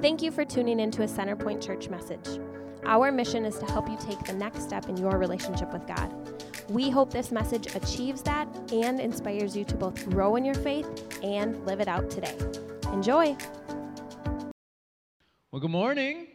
Thank you for tuning into a Centerpoint Church message. Our mission is to help you take the next step in your relationship with God. We hope this message achieves that and inspires you to both grow in your faith and live it out today. Enjoy. Well, good morning.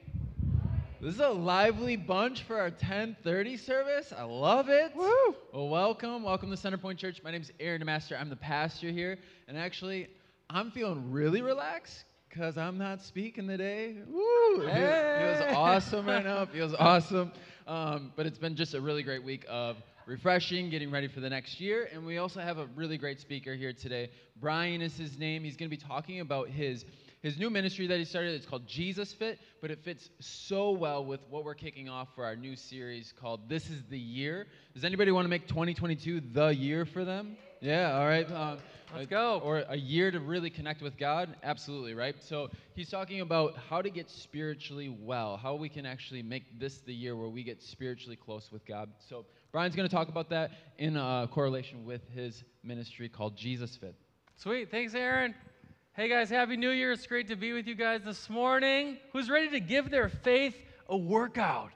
This is a lively bunch for our 10:30 service. I love it. Woo! Well, welcome, welcome to Centerpoint Church. My name is Aaron DeMaster. I'm the pastor here, and actually, I'm feeling really relaxed because I'm not speaking today. Woo! It, hey. feels awesome right now. It feels awesome. Um, but it's been just a really great week of refreshing, getting ready for the next year. And we also have a really great speaker here today. Brian is his name. He's going to be talking about his his new ministry that he started. It's called Jesus Fit, but it fits so well with what we're kicking off for our new series called This Is the Year. Does anybody want to make 2022 the year for them? Yeah, all right. Um, Let's go. Or a year to really connect with God? Absolutely, right? So he's talking about how to get spiritually well, how we can actually make this the year where we get spiritually close with God. So Brian's going to talk about that in uh, correlation with his ministry called Jesus Fit. Sweet. Thanks, Aaron. Hey guys, Happy New Year. It's great to be with you guys this morning. Who's ready to give their faith a workout?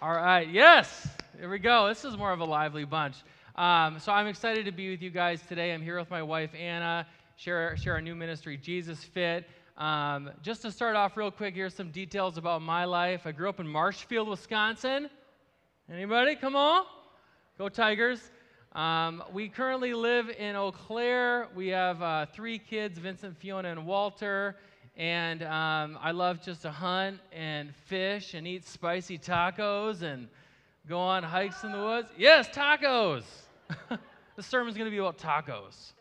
All right, yes, here we go. This is more of a lively bunch. Um, so I'm excited to be with you guys today. I'm here with my wife, Anna, share, share our new ministry, Jesus Fit. Um, just to start off real quick, here's some details about my life. I grew up in Marshfield, Wisconsin. Anybody? Come on. Go Tigers. Um, we currently live in Eau Claire. We have uh, three kids Vincent, Fiona, and Walter. And um, I love just to hunt and fish and eat spicy tacos and go on hikes in the woods. Yes, tacos. The sermon's going to be about tacos.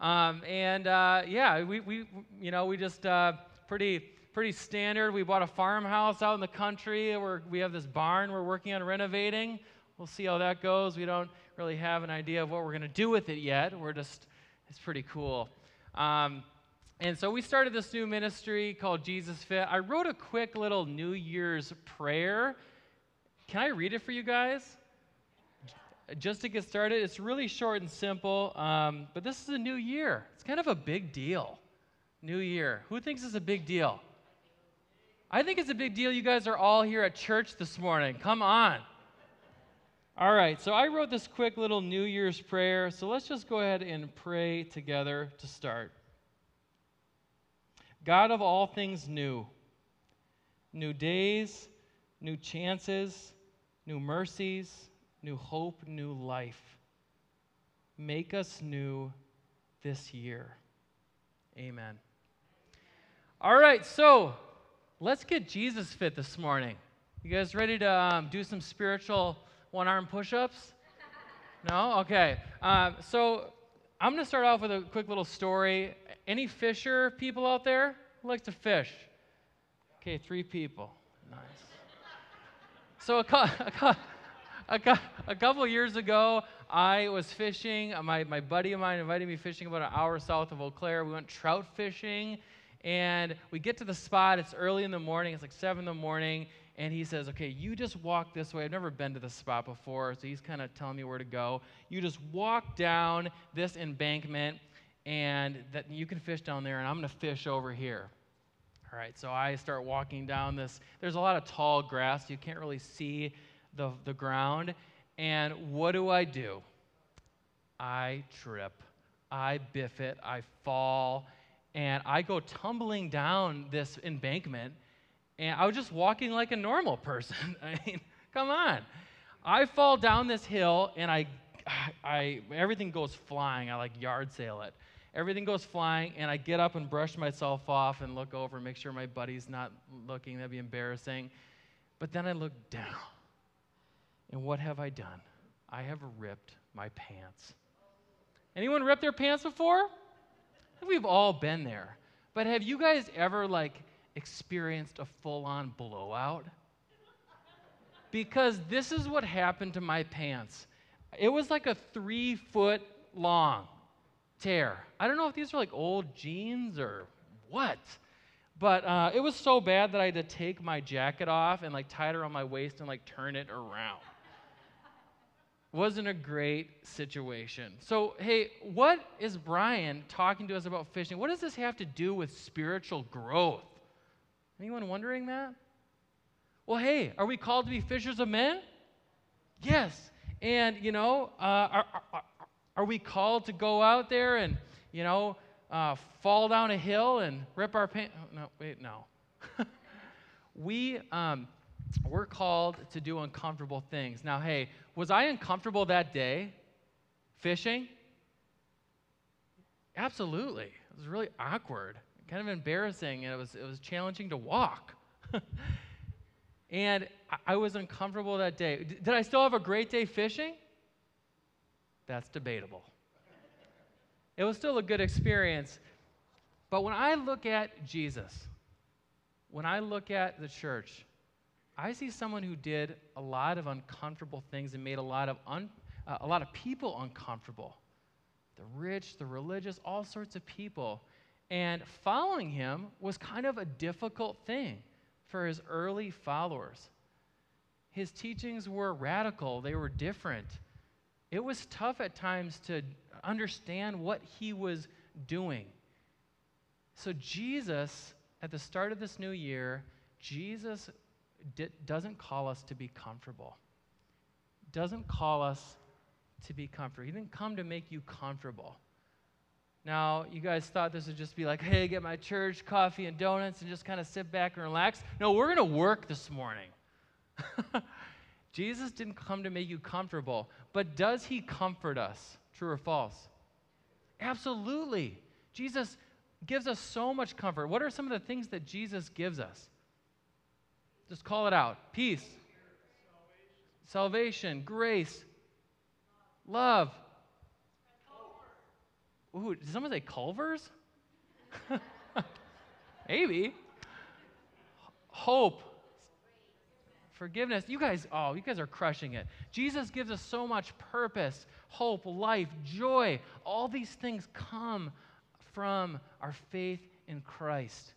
Um, and uh, yeah, we, we, you know, we just uh, pretty, pretty standard. We bought a farmhouse out in the country where we have this barn we're working on renovating. We'll see how that goes. We don't really have an idea of what we're going to do with it yet. We're just, it's pretty cool. Um, and so we started this new ministry called Jesus Fit. I wrote a quick little New Year's prayer. Can I read it for you guys? Just to get started, it's really short and simple, um, but this is a new year. It's kind of a big deal. New year. Who thinks it's a big deal? I think it's a big deal. You guys are all here at church this morning. Come on. All right, so I wrote this quick little New Year's prayer, so let's just go ahead and pray together to start. God of all things new, new days, new chances, new mercies, new hope, new life. Make us new this year. Amen. All right, so let's get Jesus fit this morning. You guys ready to um, do some spiritual one arm push ups? No? Okay. Um, so I'm going to start off with a quick little story. Any fisher people out there who likes to fish? Okay, three people. Nice. So a, a, a, a couple years ago, I was fishing. My, my buddy of mine invited me fishing about an hour south of Eau Claire. We went trout fishing, and we get to the spot. It's early in the morning. It's like 7 in the morning, and he says, Okay, you just walk this way. I've never been to this spot before, so he's kind of telling me where to go. You just walk down this embankment, and that you can fish down there, and I'm going to fish over here. All right, so I start walking down this. There's a lot of tall grass, you can't really see the, the ground. And what do I do? I trip, I biff it, I fall, and I go tumbling down this embankment and I was just walking like a normal person. I mean, come on. I fall down this hill and I, I, everything goes flying. I like yard sale it. Everything goes flying, and I get up and brush myself off and look over make sure my buddy's not looking. That'd be embarrassing. But then I look down. And what have I done? I have ripped my pants. Anyone ripped their pants before? We've all been there. But have you guys ever like experienced a full on blowout. Because this is what happened to my pants. It was like a three foot long tear. I don't know if these are like old jeans or what, but uh, it was so bad that I had to take my jacket off and like tie it around my waist and like turn it around. Wasn't a great situation. So, hey, what is Brian talking to us about fishing? What does this have to do with spiritual growth? Anyone wondering that? Well, hey, are we called to be fishers of men? Yes. And, you know, uh, are, are, are, we called to go out there and, you know, uh, fall down a hill and rip our pants? No, wait, no. we, um, we're called to do uncomfortable things. Now, hey, was I uncomfortable that day fishing? Absolutely. It was really awkward, kind of embarrassing, and it was, it was challenging to walk. and I was uncomfortable that day. Did I still have a great day fishing? That's debatable. It was still a good experience. But when I look at Jesus, when I look at the church, I see someone who did a lot of uncomfortable things and made a lot of, un, uh, a lot of people uncomfortable. The rich, the religious, all sorts of people. And following him was kind of a difficult thing for his early followers. His teachings were radical, they were different. It was tough at times to understand what he was doing. So, Jesus, at the start of this new year, Jesus doesn't call us to be comfortable. Doesn't call us to be comfortable. He didn't come to make you comfortable. Now, you guys thought this would just be like, hey, get my church coffee and donuts and just kind of sit back and relax. No, we're going to work this morning. Jesus didn't come to make you comfortable, but does he comfort us? True or false? Absolutely. Jesus gives us so much comfort. What are some of the things that Jesus gives us? Just call it out peace, salvation, grace, love. Ooh, did someone say Culver's? Maybe. Hope. Forgiveness. You guys, oh, you guys are crushing it. Jesus gives us so much purpose, hope, life, joy. All these things come from our faith in Christ.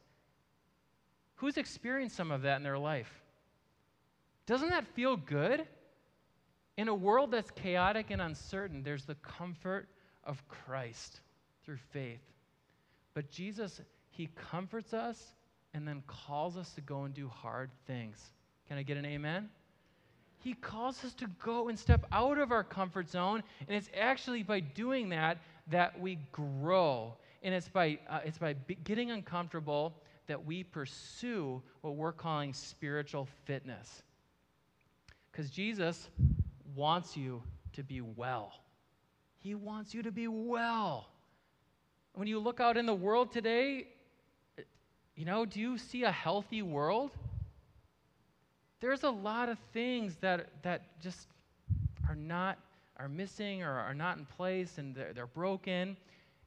Who's experienced some of that in their life? Doesn't that feel good? In a world that's chaotic and uncertain, there's the comfort of Christ through faith. But Jesus, He comforts us and then calls us to go and do hard things. Can I get an amen? He calls us to go and step out of our comfort zone, and it's actually by doing that that we grow. And it's by, uh, it's by getting uncomfortable that we pursue what we're calling spiritual fitness. Because Jesus wants you to be well. He wants you to be well. When you look out in the world today, you know, do you see a healthy world? There's a lot of things that, that just are not, are missing or are not in place and they're, they're broken.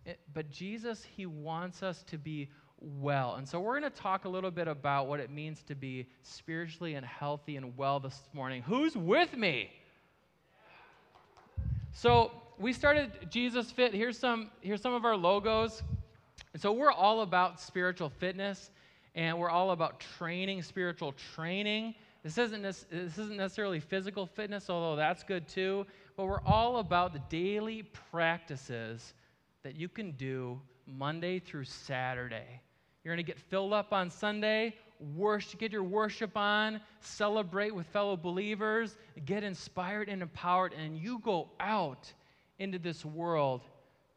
It, but Jesus, He wants us to be well. And so we're going to talk a little bit about what it means to be spiritually and healthy and well this morning. Who's with me? So we started Jesus Fit. Here's some, here's some of our logos. And so we're all about spiritual fitness and we're all about training, spiritual training. This isn't, this isn't necessarily physical fitness, although that's good too, but we're all about the daily practices that you can do Monday through Saturday you're going to get filled up on Sunday, worship, get your worship on, celebrate with fellow believers, get inspired and empowered, and you go out into this world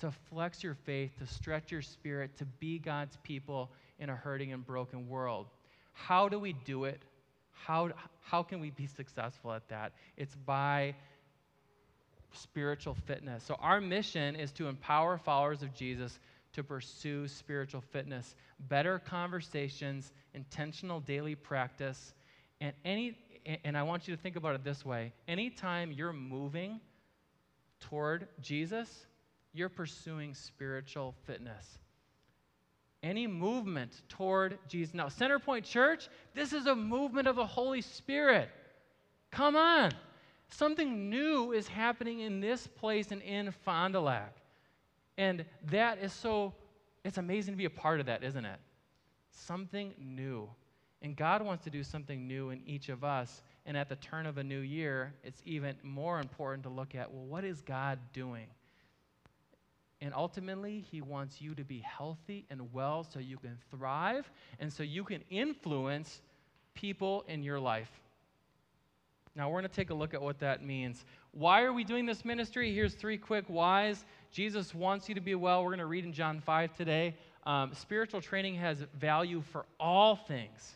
to flex your faith, to stretch your spirit, to be God's people in a hurting and broken world. How do we do it? How, how can we be successful at that? It's by spiritual fitness. So, our mission is to empower followers of Jesus to pursue spiritual fitness, better conversations, intentional daily practice, and any and I want you to think about it this way. Anytime you're moving toward Jesus, you're pursuing spiritual fitness. Any movement toward Jesus. Now, Centerpoint Church, this is a movement of the Holy Spirit. Come on. Something new is happening in this place and in Fond du Lac. And that is so, it's amazing to be a part of that, isn't it? Something new. And God wants to do something new in each of us. And at the turn of a new year, it's even more important to look at well, what is God doing? And ultimately, He wants you to be healthy and well so you can thrive and so you can influence people in your life. Now, we're going to take a look at what that means. Why are we doing this ministry? Here's three quick whys. Jesus wants you to be well. We're going to read in John 5 today. Um, spiritual training has value for all things.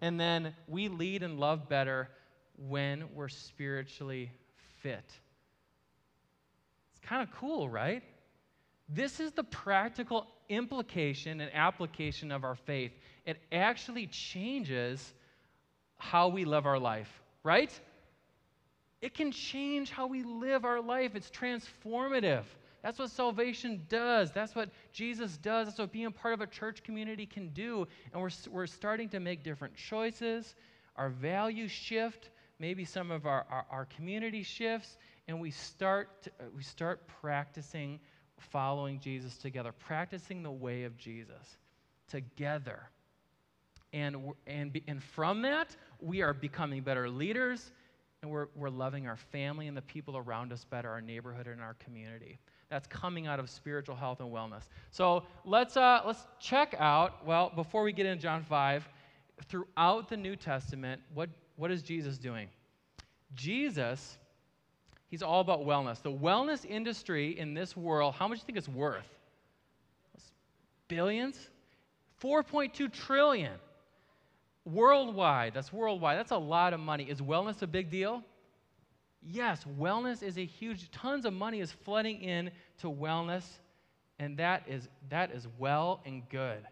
And then we lead and love better when we're spiritually fit. It's kind of cool, right? This is the practical implication and application of our faith. It actually changes how we live our life, right? It can change how we live our life. It's transformative. That's what salvation does. That's what Jesus does. That's what being part of a church community can do. And we're, we're starting to make different choices. Our values shift. Maybe some of our, our, our community shifts. And we start, to, uh, we start practicing following Jesus together, practicing the way of Jesus together. And, and, and from that, we are becoming better leaders and we're, we're loving our family and the people around us better, our neighborhood and our community. That's coming out of spiritual health and wellness. So let's, uh, let's check out, well, before we get into John 5, throughout the New Testament, what, what is Jesus doing? Jesus He's all about wellness. The wellness industry in this world, how much do you think it's worth? Billions? 4.2 trillion. Worldwide, that's worldwide. That's a lot of money. Is wellness a big deal? Yes, wellness is a huge tons of money is flooding in to wellness and that is that is well and good.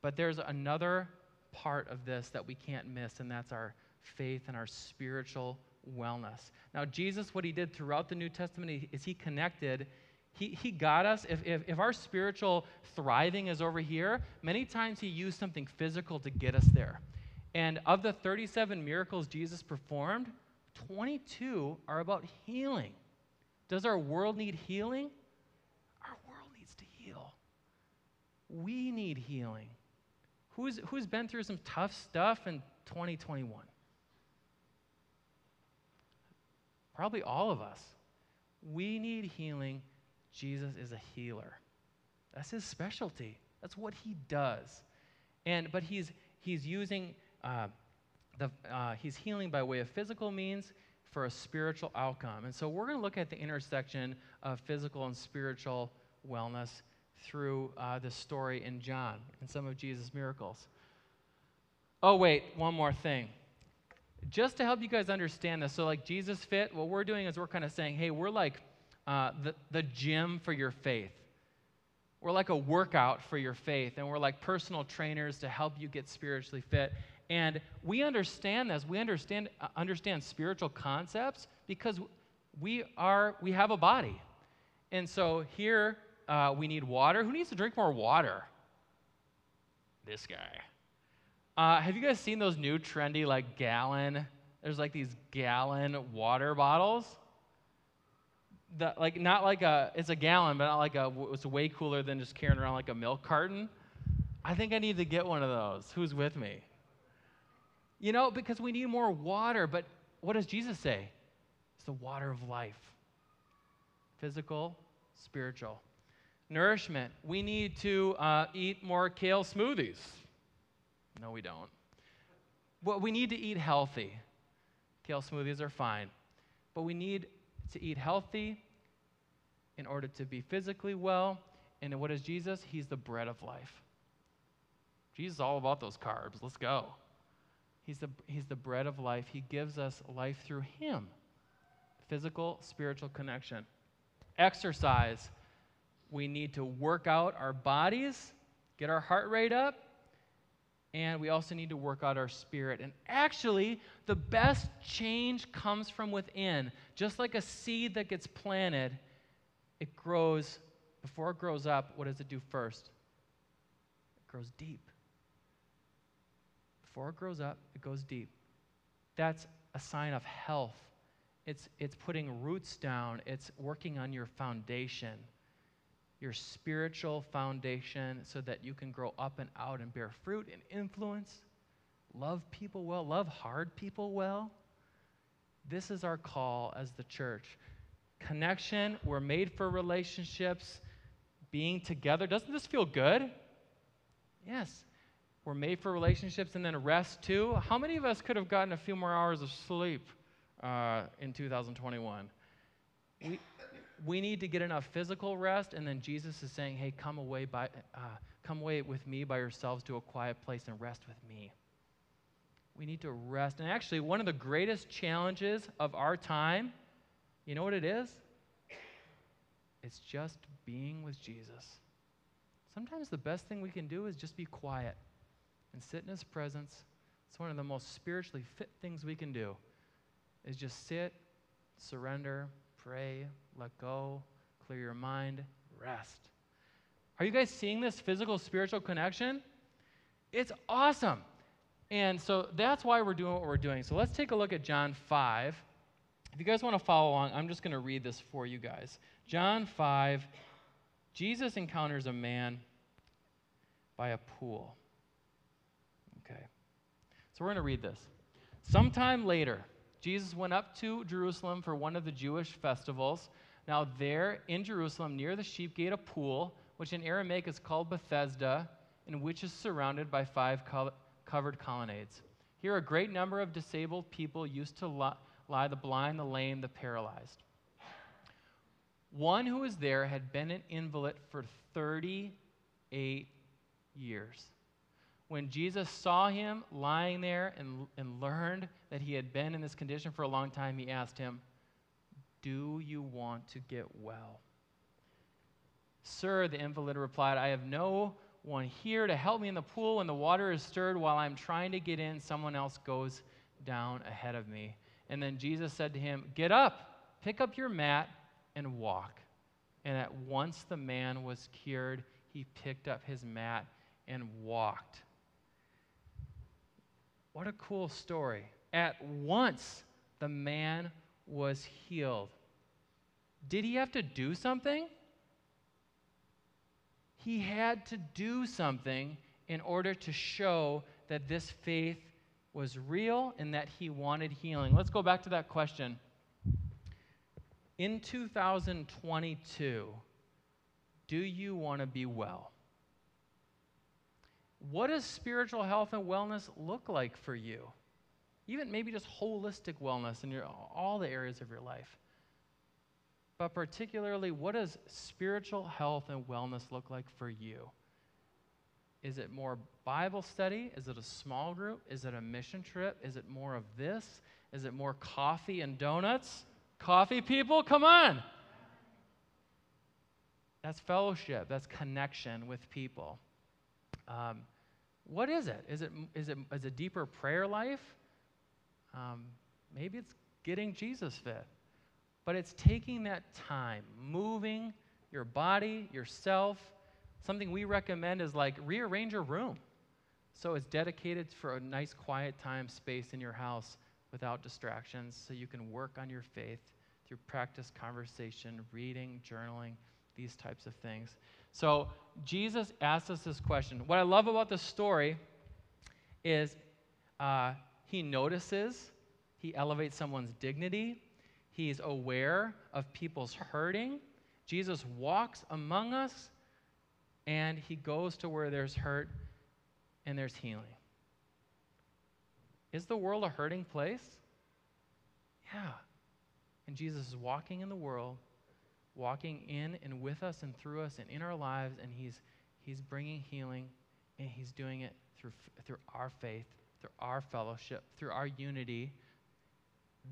But there's another part of this that we can't miss and that's our faith and our spiritual wellness. Now, Jesus, what he did throughout the New Testament is he connected. He, he got us. If, if, if our spiritual thriving is over here, many times he used something physical to get us there. And of the 37 miracles Jesus performed, 22 are about healing. Does our world need healing? Our world needs to heal. We need healing. Who's, who's been through some tough stuff in 2021? Probably all of us. We need healing. Jesus is a healer. That's his specialty. That's what he does. And but he's he's using uh, the uh, he's healing by way of physical means for a spiritual outcome. And so we're going to look at the intersection of physical and spiritual wellness through uh, this story in John and some of Jesus' miracles. Oh wait, one more thing just to help you guys understand this, so like Jesus Fit, what we're doing is we're kind of saying, hey, we're like uh, the, the gym for your faith. We're like a workout for your faith, and we're like personal trainers to help you get spiritually fit. And we understand this. We understand uh, understand spiritual concepts because we are we have a body, and so here uh, we need water. Who needs to drink more water? This guy. Uh, have you guys seen those new trendy, like gallon? There's like these gallon water bottles. Like not like a it's a gallon, but not like a it's way cooler than just carrying around like a milk carton. I think I need to get one of those. Who's with me? You know, because we need more water. But what does Jesus say? It's the water of life. Physical, spiritual. Nourishment. We need to uh, eat more kale smoothies. No, we don't. Well, we need to eat healthy. Kale smoothies are fine. But we need to eat healthy in order to be physically well. And what is Jesus? He's the bread of life. Jesus is all about those carbs. Let's go. He's the, he's the bread of life. He gives us life through Him physical, spiritual connection. Exercise. We need to work out our bodies, get our heart rate up, and we also need to work out our spirit. And actually, the best change comes from within. Just like a seed that gets planted, it grows. Before it grows up, what does it do first? It grows deep. Before it grows up, it goes deep. That's a sign of health. It's, it's putting roots down, it's working on your foundation your spiritual foundation so that you can grow up and out and bear fruit and influence. love people well, love hard people well. This is our call as the church. Connection, we're made for relationships, being together. Doesn't this feel good? Yes. We're made for relationships and then rest too. How many of us could have gotten a few more hours of sleep uh, in 2021? We, we need to get enough physical rest, and then Jesus is saying, "Hey, come away by, uh, come away with me by yourselves to a quiet place and rest with me." We need to rest. And actually, one of the greatest challenges of our time, you know what it is? It's just being with Jesus. Sometimes the best thing we can do is just be quiet and sit in his presence. It's one of the most spiritually fit things we can do. Is just sit, surrender, pray, let go, clear your mind, rest. Are you guys seeing this physical spiritual connection? It's awesome. And so that's why we're doing what we're doing. So let's take a look at John 5. If you guys want to follow along, I'm just going to read this for you guys. John 5, Jesus encounters a man by a pool. Okay. So we're going to read this. Sometime later, Jesus went up to Jerusalem for one of the Jewish festivals. Now, there in Jerusalem, near the sheep gate, a pool, which in Aramaic is called Bethesda, and which is surrounded by five covered colonnades. Here, a great number of disabled people used to lie the blind, the lame, the paralyzed. One who was there had been an invalid for 38 years. When Jesus saw him lying there and, and learned that he had been in this condition for a long time, he asked him, Do you want to get well? Sir, the invalid replied, I have no one here to help me in the pool when the water is stirred while I'm trying to get in. Someone else goes down ahead of me. And then Jesus said to him, Get up, pick up your mat, and walk. And at once the man was cured. He picked up his mat and walked. What a cool story. At once the man was healed. Did he have to do something? He had to do something in order to show that this faith was real and that he wanted healing. Let's go back to that question. In 2022, do you want to be well? What does spiritual health and wellness look like for you? Even maybe just holistic wellness in your, all the areas of your life but particularly, what does spiritual health and wellness look like for you? Is it more Bible study? Is it a small group? Is it a mission trip? Is it more of this? Is it more coffee and donuts? Coffee people, come on. That's fellowship, that's connection with people. Um, what is it? Is it is it is a deeper prayer life? Um, maybe it's getting Jesus fit but it's taking that time, moving your body, yourself. Something we recommend is like rearrange your room. So it's dedicated for a nice quiet time space in your house without distractions so you can work on your faith through practice, conversation, reading, journaling, these types of things. So Jesus asked us this question. What I love about this story is uh, he notices, he elevates someone's dignity, He's aware of people's hurting. Jesus walks among us and he goes to where there's hurt and there's healing. Is the world a hurting place? Yeah. And Jesus is walking in the world, walking in and with us and through us and in our lives, and he's, he's bringing healing, and he's doing it through, through our faith, through our fellowship, through our unity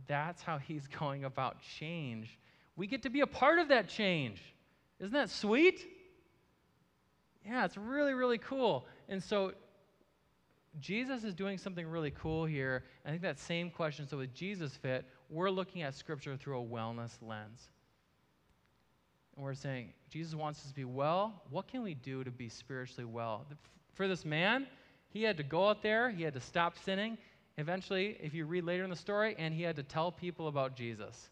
that's how he's going about change. We get to be a part of that change. Isn't that sweet? Yeah, it's really, really cool. And so Jesus is doing something really cool here. I think that same question, so with Jesus fit, we're looking at Scripture through a wellness lens. And we're saying, Jesus wants us to be well. What can we do to be spiritually well? For this man, he had to go out there, he had to stop sinning, eventually, if you read later in the story, and he had to tell people about Jesus.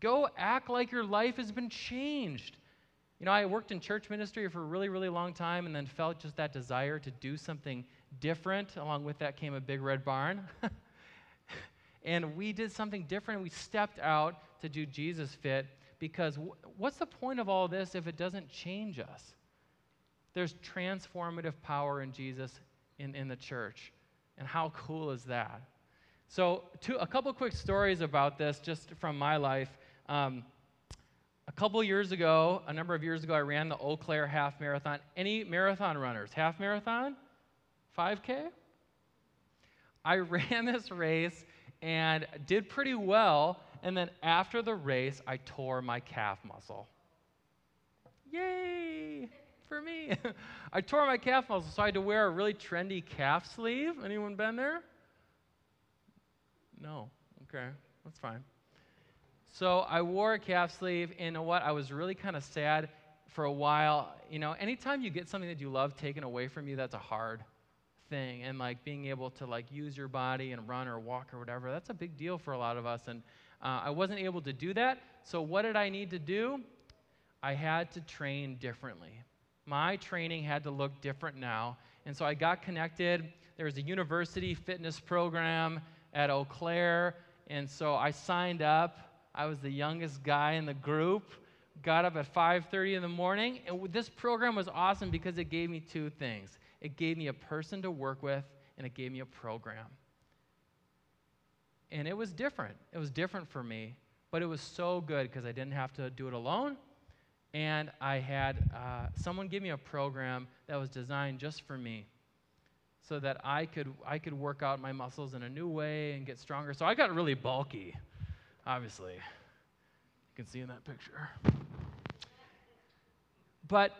Go act like your life has been changed. You know, I worked in church ministry for a really, really long time and then felt just that desire to do something different. Along with that came a big red barn. and we did something different. We stepped out to do Jesus Fit because w- what's the point of all this if it doesn't change us? There's transformative power in Jesus in, in the church. And how cool is that? So, two, a couple quick stories about this just from my life. Um, a couple years ago, a number of years ago, I ran the Eau Claire half marathon. Any marathon runners? Half marathon? 5K? I ran this race and did pretty well. And then after the race, I tore my calf muscle. Yay! For me. I tore my calf muscle, so I had to wear a really trendy calf sleeve. Anyone been there? No. Okay, that's fine. So I wore a calf sleeve, and you know what? I was really kind of sad for a while. You know, anytime you get something that you love taken away from you, that's a hard thing. And like being able to like use your body and run or walk or whatever, that's a big deal for a lot of us. And uh, I wasn't able to do that. So what did I need to do? I had to train differently. My training had to look different now. And so I got connected. There was a university fitness program at Eau Claire. And so I signed up. I was the youngest guy in the group. Got up at 5:30 in the morning, and this program was awesome because it gave me two things. It gave me a person to work with, and it gave me a program. And it was different. It was different for me, but it was so good because I didn't have to do it alone, and I had uh, someone give me a program that was designed just for me so that I could, I could work out my muscles in a new way and get stronger. So I got really bulky, obviously. You can see in that picture. But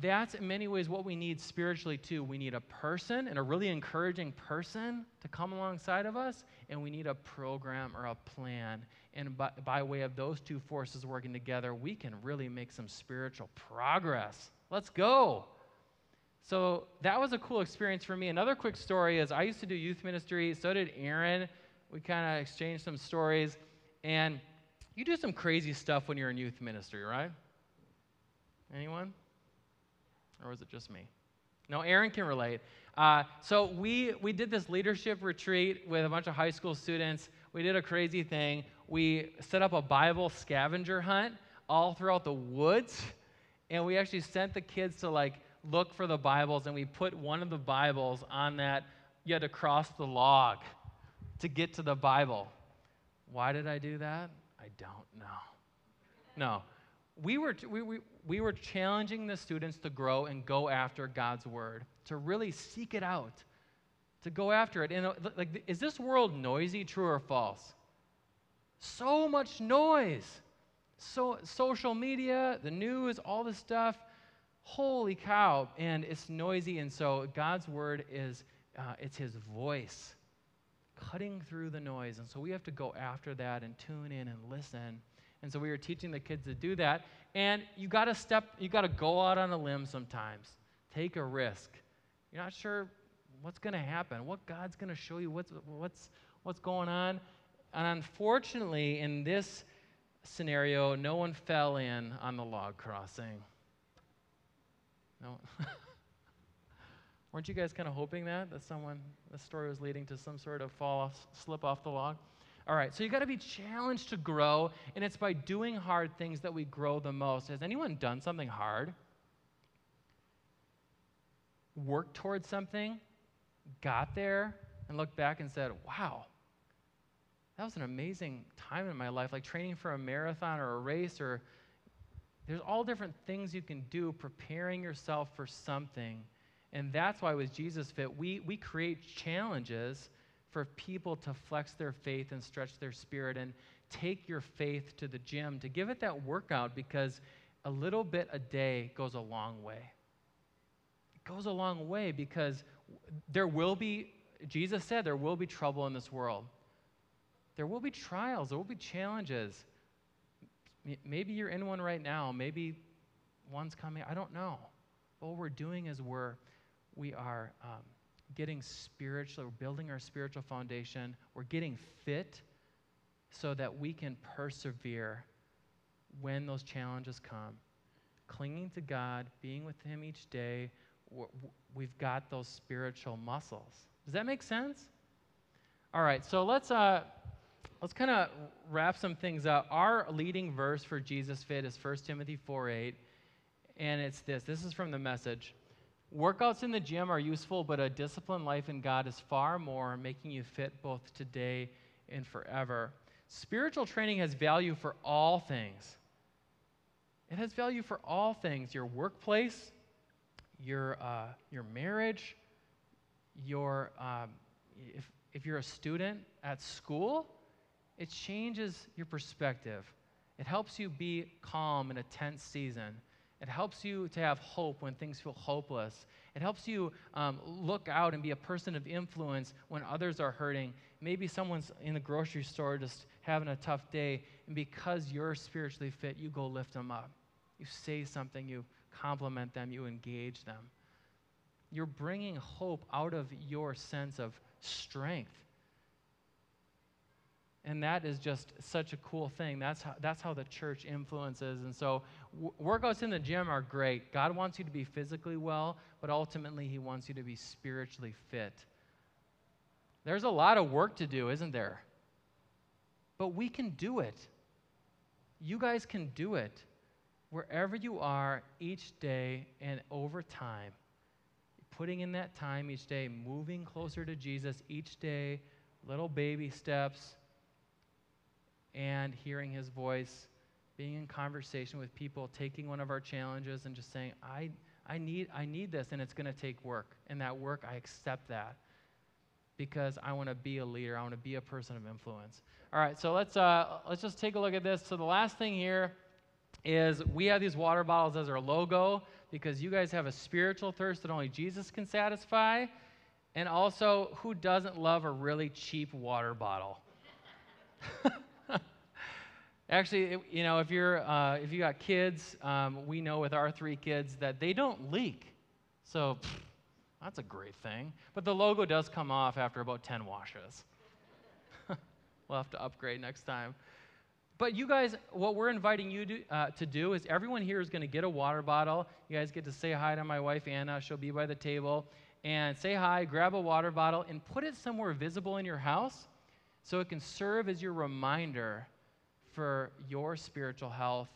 that's in many ways what we need spiritually too. We need a person and a really encouraging person to come alongside of us, and we need a program or a plan. And by, by, way of those two forces working together, we can really make some spiritual progress. Let's go. So that was a cool experience for me. Another quick story is I used to do youth ministry, so did Aaron. We kind of exchanged some stories. And you do some crazy stuff when you're in youth ministry, right? Anyone? Or was it just me? No, Aaron can relate. Uh, so we, we did this leadership retreat with a bunch of high school students. We did a crazy thing. We set up a Bible scavenger hunt all throughout the woods. And we actually sent the kids to like look for the Bibles, and we put one of the Bibles on that. You had to cross the log to get to the Bible. Why did I do that? I don't know. No. We were, we, we, we were challenging the students to grow and go after God's word, to really seek it out, to go after it. And like, is this world noisy, true or false? So much noise. So social media, the news, all this stuff holy cow and it's noisy and so god's word is uh, it's his voice cutting through the noise and so we have to go after that and tune in and listen and so we were teaching the kids to do that and you got to step you got to go out on a limb sometimes take a risk you're not sure what's going to happen what god's going to show you what's what's what's going on and unfortunately in this scenario no one fell in on the log crossing no. Weren't you guys kind of hoping that that someone the story was leading to some sort of fall off, slip off the log? All right, so you got to be challenged to grow, and it's by doing hard things that we grow the most. Has anyone done something hard? Worked towards something, got there, and looked back and said, "Wow, that was an amazing time in my life, like training for a marathon or a race or there's all different things you can do preparing yourself for something. And that's why with Jesus Fit, we, we create challenges for people to flex their faith and stretch their spirit and take your faith to the gym to give it that workout because a little bit a day goes a long way. It goes a long way because there will be, Jesus said, there will be trouble in this world. There will be trials, there will be challenges. Maybe you're in one right now. Maybe one's coming. I don't know. What we're doing is we're we are um, getting spiritual. We're building our spiritual foundation. We're getting fit so that we can persevere when those challenges come. Clinging to God, being with Him each day, we've got those spiritual muscles. Does that make sense? All right, so let's uh, let's kind of wrap some things up. Our leading verse for Jesus Fit is 1 Timothy 4 8, and it's this. This is from the message. Workouts in the gym are useful, but a disciplined life in God is far more, making you fit both today and forever. Spiritual training has value for all things. It has value for all things your workplace, your, uh, your marriage, your, um, if, if you're a student at school, it changes your perspective. It helps you be calm in a tense season. It helps you to have hope when things feel hopeless. It helps you um, look out and be a person of influence when others are hurting. Maybe someone's in the grocery store just having a tough day, and because you're spiritually fit, you go lift them up. You say something, you compliment them, you engage them. You're bringing hope out of your sense of strength. And that is just such a cool thing. That's how, that's how the church influences. And so, workouts in the gym are great. God wants you to be physically well, but ultimately, He wants you to be spiritually fit. There's a lot of work to do, isn't there? But we can do it. You guys can do it wherever you are each day and over time putting in that time each day, moving closer to Jesus each day, little baby steps, and hearing his voice, being in conversation with people, taking one of our challenges and just saying, I, I, need, I need this, and it's going to take work. And that work, I accept that because I want to be a leader. I want to be a person of influence. All right, so let's, uh, let's just take a look at this. So the last thing here is we have these water bottles as our logo because you guys have a spiritual thirst that only Jesus can satisfy. And also, who doesn't love a really cheap water bottle? Actually, you know, if you're uh, if you got kids, um, we know with our three kids that they don't leak, so pff, that's a great thing. But the logo does come off after about ten washes. we'll have to upgrade next time. But you guys, what we're inviting you to, uh, to do is everyone here is going to get a water bottle. You guys get to say hi to my wife, Anna. She'll be by the table. And say hi, grab a water bottle, and put it somewhere visible in your house so it can serve as your reminder for your spiritual health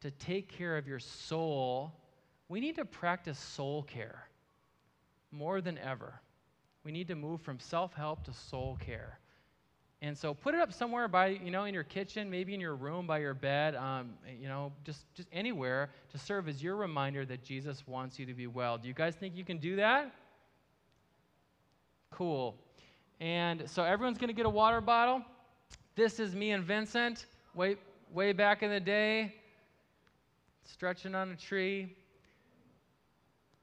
to take care of your soul. We need to practice soul care more than ever. We need to move from self help to soul care. And so put it up somewhere by, you know, in your kitchen, maybe in your room, by your bed, um, you know, just, just anywhere to serve as your reminder that Jesus wants you to be well. Do you guys think you can do that? Cool. And so everyone's going to get a water bottle. This is me and Vincent, way, way back in the day, stretching on a tree.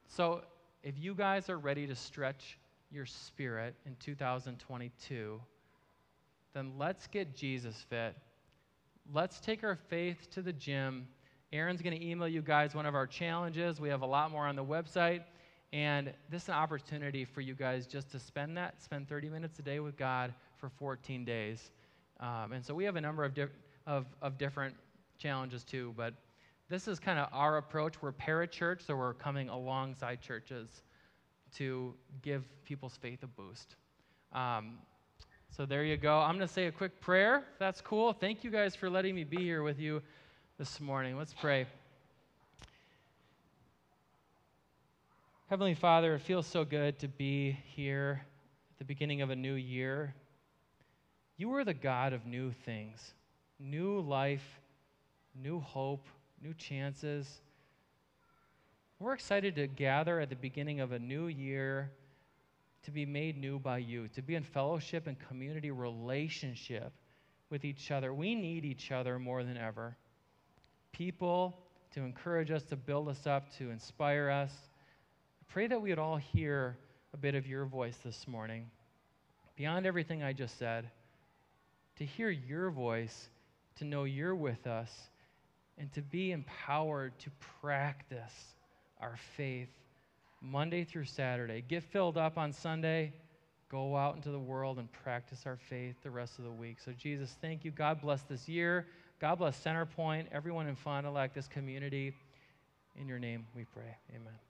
So if you guys are ready to stretch your spirit in 2022, then let's get Jesus fit. Let's take our faith to the gym. Aaron's going to email you guys one of our challenges. We have a lot more on the website. And this is an opportunity for you guys just to spend that, spend 30 minutes a day with God for 14 days. Um, and so we have a number of, di- of, of different challenges too, but this is kind of our approach. We're parachurch, so we're coming alongside churches to give people's faith a boost. Um, so there you go. I'm going to say a quick prayer. That's cool. Thank you guys for letting me be here with you this morning. Let's pray. Heavenly Father, it feels so good to be here at the beginning of a new year. You are the God of new things, new life, new hope, new chances. We're excited to gather at the beginning of a new year to be made new by you, to be in fellowship and community relationship with each other. We need each other more than ever. People to encourage us, to build us up, to inspire us. I pray that we would all hear a bit of your voice this morning. Beyond everything I just said, to hear your voice, to know you're with us, and to be empowered to practice our faith Monday through Saturday. Get filled up on Sunday. Go out into the world and practice our faith the rest of the week. So, Jesus, thank you. God bless this year. God bless Centerpoint, everyone in Fond du Lac, this community. In your name we pray. Amen.